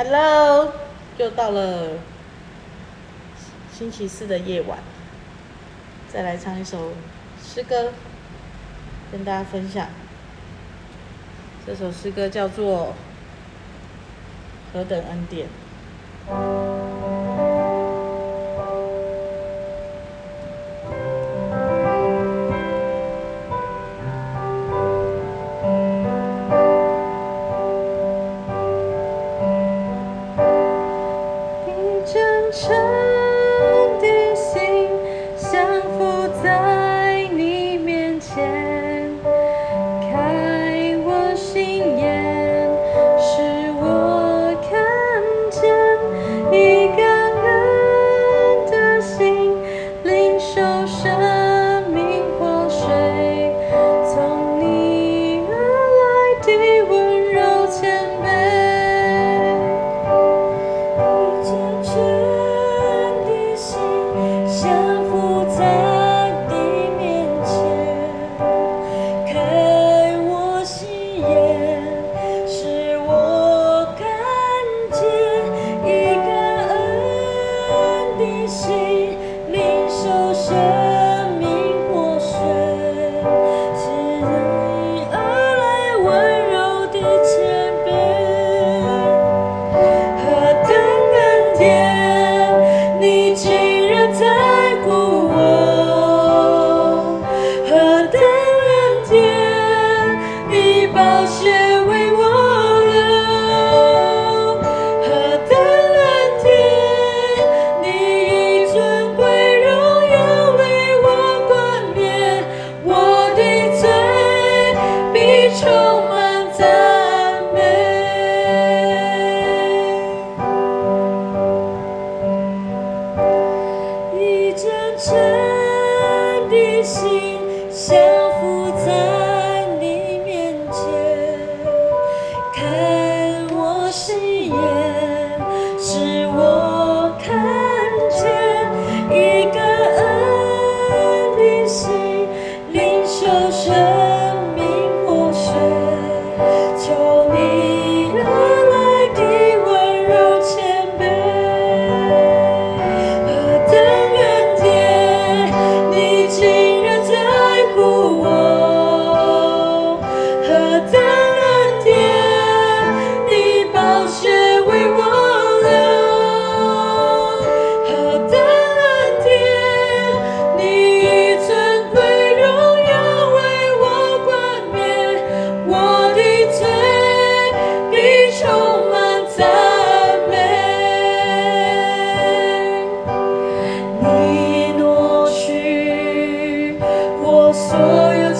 hello 又到了星期四的夜晚。再来唱一首诗歌跟大家分享。这首诗歌叫做何等恩典。share. 真的心，降伏在你面前，看我心眼，是我看见一个爱的心，灵修神。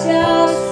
just